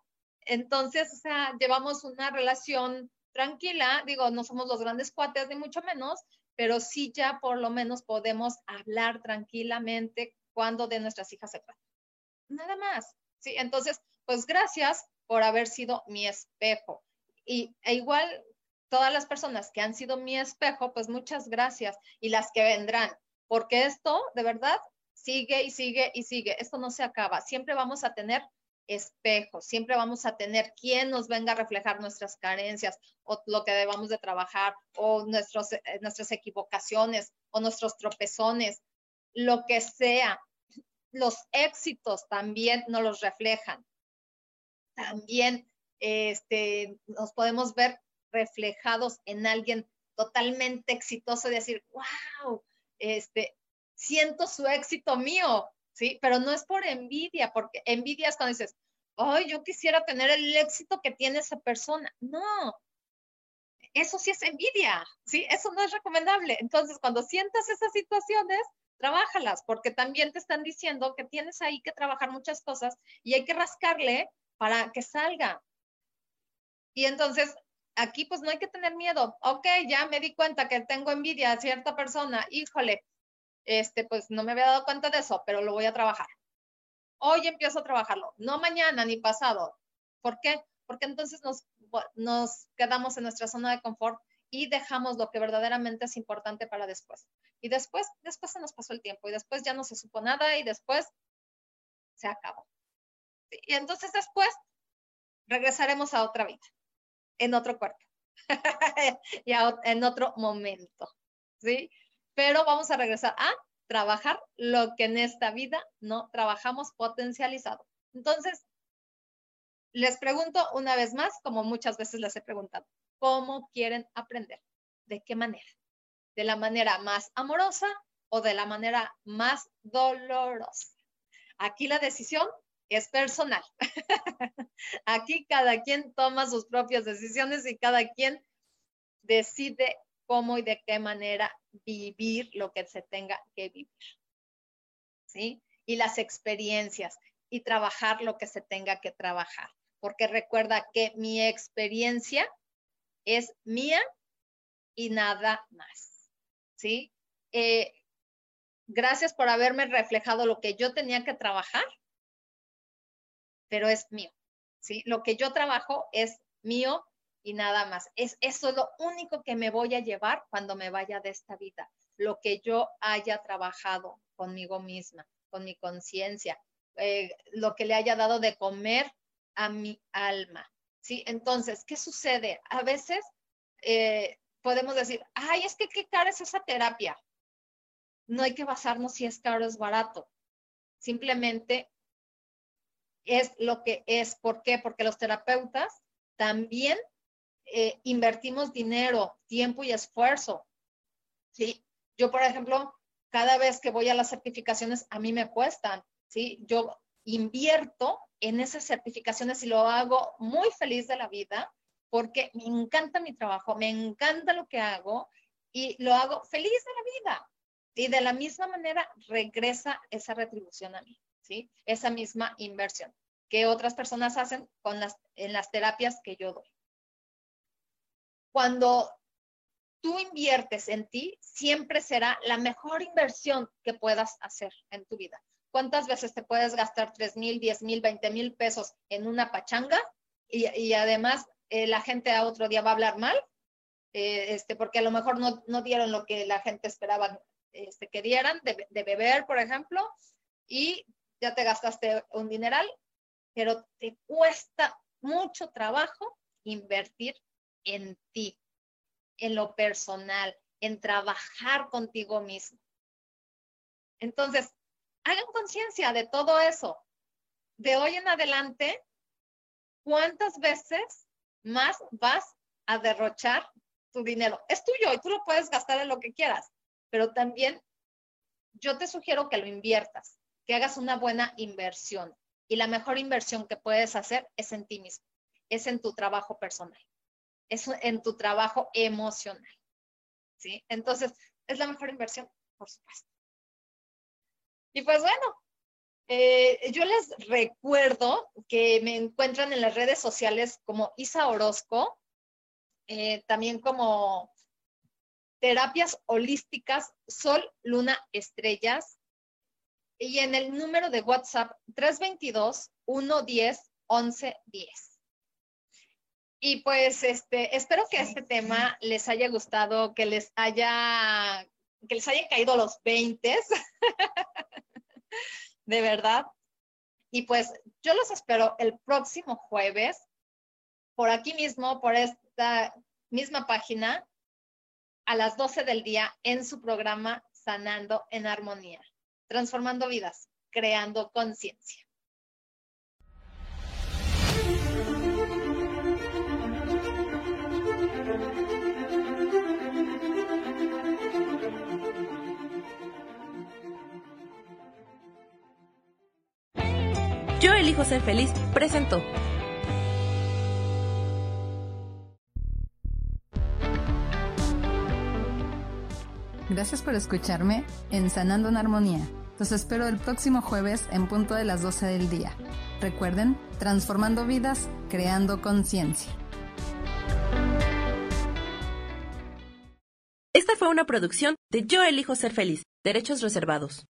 Entonces, o sea, llevamos una relación tranquila. Digo, no somos los grandes cuates, ni mucho menos, pero sí ya por lo menos podemos hablar tranquilamente cuando de nuestras hijas se trata. Nada más, ¿sí? Entonces, pues gracias por haber sido mi espejo. Y e igual todas las personas que han sido mi espejo, pues muchas gracias y las que vendrán, porque esto de verdad sigue y sigue y sigue. Esto no se acaba. Siempre vamos a tener espejos, siempre vamos a tener quien nos venga a reflejar nuestras carencias o lo que debamos de trabajar o nuestros, eh, nuestras equivocaciones o nuestros tropezones, lo que sea. Los éxitos también nos los reflejan. También este, nos podemos ver reflejados en alguien totalmente exitoso y decir, wow, este, siento su éxito mío, ¿sí? Pero no es por envidia, porque envidia es cuando dices, ay, yo quisiera tener el éxito que tiene esa persona. No, eso sí es envidia, ¿sí? Eso no es recomendable. Entonces, cuando sientas esas situaciones, trabájalas, porque también te están diciendo que tienes ahí que trabajar muchas cosas y hay que rascarle para que salga. Y entonces, aquí pues no hay que tener miedo. Ok, ya me di cuenta que tengo envidia a cierta persona, híjole, este, pues no me había dado cuenta de eso, pero lo voy a trabajar. Hoy empiezo a trabajarlo, no mañana ni pasado. ¿Por qué? Porque entonces nos, nos quedamos en nuestra zona de confort y dejamos lo que verdaderamente es importante para después. Y después, después se nos pasó el tiempo y después ya no se supo nada y después se acabó. Y entonces después regresaremos a otra vida, en otro cuerpo y en otro momento, ¿sí? pero vamos a regresar a trabajar lo que en esta vida no trabajamos potencializado. Entonces, les pregunto una vez más, como muchas veces les he preguntado, ¿cómo quieren aprender? ¿De qué manera? ¿De la manera más amorosa o de la manera más dolorosa? Aquí la decisión es personal. Aquí cada quien toma sus propias decisiones y cada quien decide cómo y de qué manera vivir lo que se tenga que vivir. ¿Sí? Y las experiencias y trabajar lo que se tenga que trabajar. Porque recuerda que mi experiencia es mía y nada más. ¿Sí? Eh, gracias por haberme reflejado lo que yo tenía que trabajar, pero es mío. ¿Sí? Lo que yo trabajo es mío y nada más. Es eso lo único que me voy a llevar cuando me vaya de esta vida, lo que yo haya trabajado conmigo misma, con mi conciencia, eh, lo que le haya dado de comer a mi alma. ¿Sí? Entonces, ¿qué sucede? A veces eh, podemos decir, ay, es que qué cara es esa terapia. No hay que basarnos si es caro o es barato. Simplemente es lo que es. ¿Por qué? Porque los terapeutas también eh, invertimos dinero, tiempo y esfuerzo. ¿sí? Yo, por ejemplo, cada vez que voy a las certificaciones, a mí me cuestan. ¿sí? Yo invierto en esas certificaciones y lo hago muy feliz de la vida porque me encanta mi trabajo, me encanta lo que hago y lo hago feliz de la vida. Y de la misma manera regresa esa retribución a mí, Esa misma inversión que otras personas hacen con las, en las terapias que yo doy cuando tú inviertes en ti, siempre será la mejor inversión que puedas hacer en tu vida. ¿Cuántas veces te puedes gastar 3 mil, 10 mil, 20 mil pesos en una pachanga y, además eh, la gente a otro día va a hablar mal? Eh, este, porque a lo mejor no, dieron lo que la gente esperaba este, que dieran, de beber, por ejemplo, y ya te gastaste un dineral, pero te cuesta mucho trabajo invertir en ti, en lo personal, en trabajar contigo mismo. Entonces, hagan conciencia de todo eso. De hoy en adelante, ¿cuántas veces más vas a derrochar tu dinero? Es tuyo y tú lo puedes gastar en lo que quieras, pero también yo te sugiero que lo inviertas, que hagas una buena inversión. Y la mejor inversión que puedes hacer es en ti mismo, es en tu trabajo personal es en tu trabajo emocional. ¿Sí? Entonces, es la mejor inversión, por supuesto. Y pues bueno, eh, yo les recuerdo que me encuentran en las redes sociales como Isa Orozco, eh, también como terapias holísticas, sol, luna, estrellas. Y en el número de WhatsApp 322 110 1110. Y pues este, espero que este tema les haya gustado, que les haya, que les haya caído los 20, de verdad. Y pues yo los espero el próximo jueves, por aquí mismo, por esta misma página, a las 12 del día en su programa Sanando en Armonía, transformando vidas, creando conciencia.
Yo elijo ser feliz, presentó.
Gracias por escucharme en Sanando en Armonía. Los espero el próximo jueves en punto de las 12 del día. Recuerden, transformando vidas, creando conciencia.
Esta fue una producción de Yo elijo ser feliz, derechos reservados.